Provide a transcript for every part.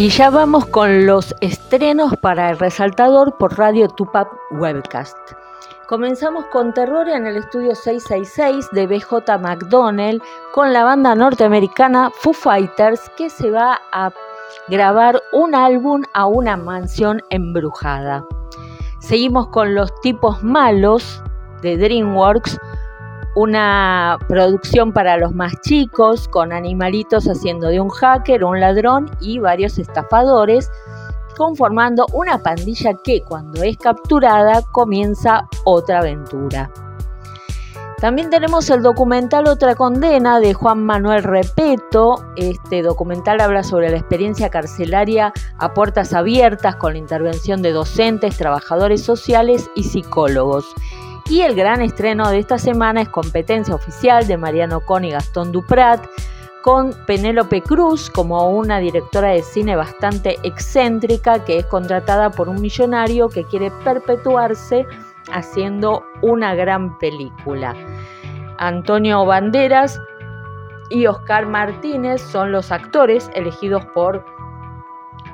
Y ya vamos con los estrenos para el resaltador por Radio Tupac Webcast. Comenzamos con Terror en el estudio 666 de BJ McDonnell con la banda norteamericana Foo Fighters que se va a grabar un álbum a una mansión embrujada. Seguimos con Los tipos malos de DreamWorks una producción para los más chicos, con animalitos haciendo de un hacker, un ladrón y varios estafadores, conformando una pandilla que cuando es capturada comienza otra aventura. También tenemos el documental Otra Condena de Juan Manuel Repeto. Este documental habla sobre la experiencia carcelaria a puertas abiertas con la intervención de docentes, trabajadores sociales y psicólogos. Y el gran estreno de esta semana es Competencia Oficial de Mariano Con y Gastón Duprat, con Penélope Cruz como una directora de cine bastante excéntrica que es contratada por un millonario que quiere perpetuarse haciendo una gran película. Antonio Banderas y Oscar Martínez son los actores elegidos por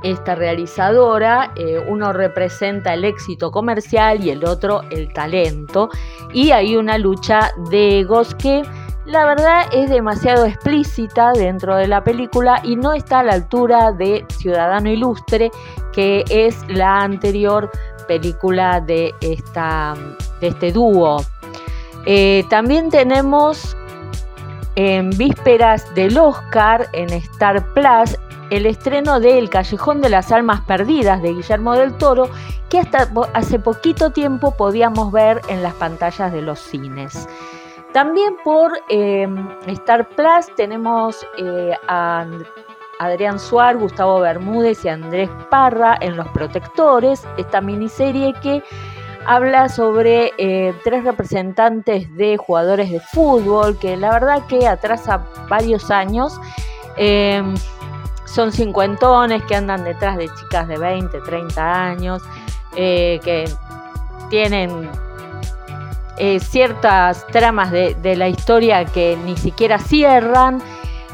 esta realizadora, eh, uno representa el éxito comercial y el otro el talento, y hay una lucha de egos que la verdad es demasiado explícita dentro de la película y no está a la altura de Ciudadano Ilustre, que es la anterior película de, esta, de este dúo. Eh, también tenemos en vísperas del Oscar en Star Plus el estreno de El Callejón de las Almas Perdidas de Guillermo del Toro, que hasta hace poquito tiempo podíamos ver en las pantallas de los cines. También por em, Star Plus tenemos eh, a Adrián Suárez, Gustavo Bermúdez y Andrés Parra en Los Protectores, esta miniserie que habla sobre eh, tres representantes de jugadores de fútbol que la verdad que atrasa varios años. Son cincuentones que andan detrás de chicas de 20, 30 años, eh, que tienen eh, ciertas tramas de, la historia que ni siquiera cierran.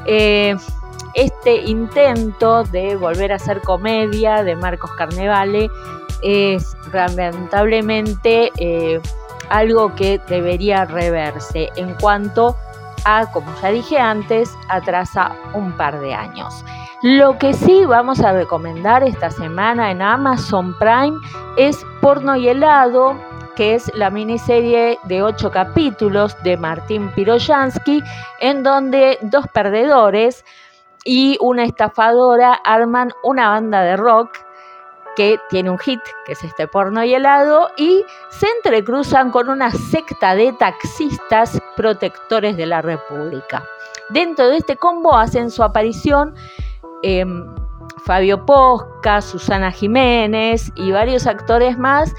Eh, este intento de volver a hacer comedia de Marcos Carnevale es lamentablemente algo que debería reverse en cuanto a, como ya dije antes, atrasa un par de años. Lo que sí vamos a recomendar esta semana en Amazon Prime es Porno y helado, que es la miniserie de ocho capítulos de Martín Piroyansky, en donde dos perdedores y una estafadora arman una banda de rock que tiene un hit, que es este porno y helado, y se entrecruzan con una secta de taxistas protectores de la República. Dentro de este combo hacen su aparición Em, Fabio Posca, Susana Jiménez y varios actores más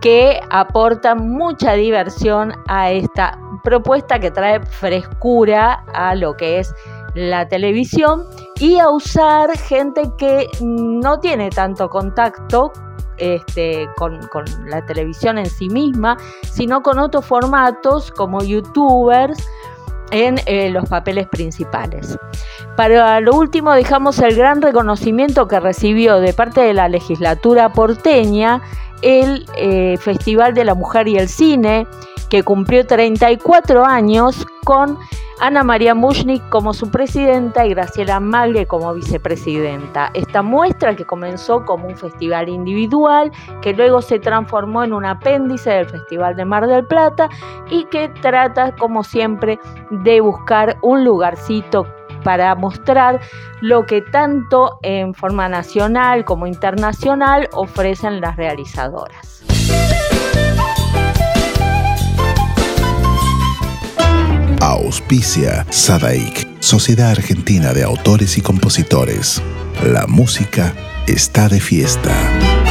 que aportan mucha diversión a esta propuesta que trae frescura a lo que es la televisión y a usar gente que no tiene tanto contacto este, con, la televisión en sí misma, sino con otros formatos como youtubers en eh, los papeles principales. Para lo último dejamos el gran reconocimiento que recibió de parte de la legislatura porteña el eh, Festival de la Mujer y el Cine, que cumplió 34 años con Ana María Mushnik como su presidenta y Graciela Magre como vicepresidenta. Esta muestra que comenzó como un festival individual, que luego se transformó en un apéndice del Festival de Mar del Plata y que trata, como siempre, de buscar un lugarcito para mostrar lo que tanto en forma nacional como internacional ofrecen las realizadoras. Auspicia Sadaik, Sociedad Argentina de Autores y Compositores. La música está de fiesta.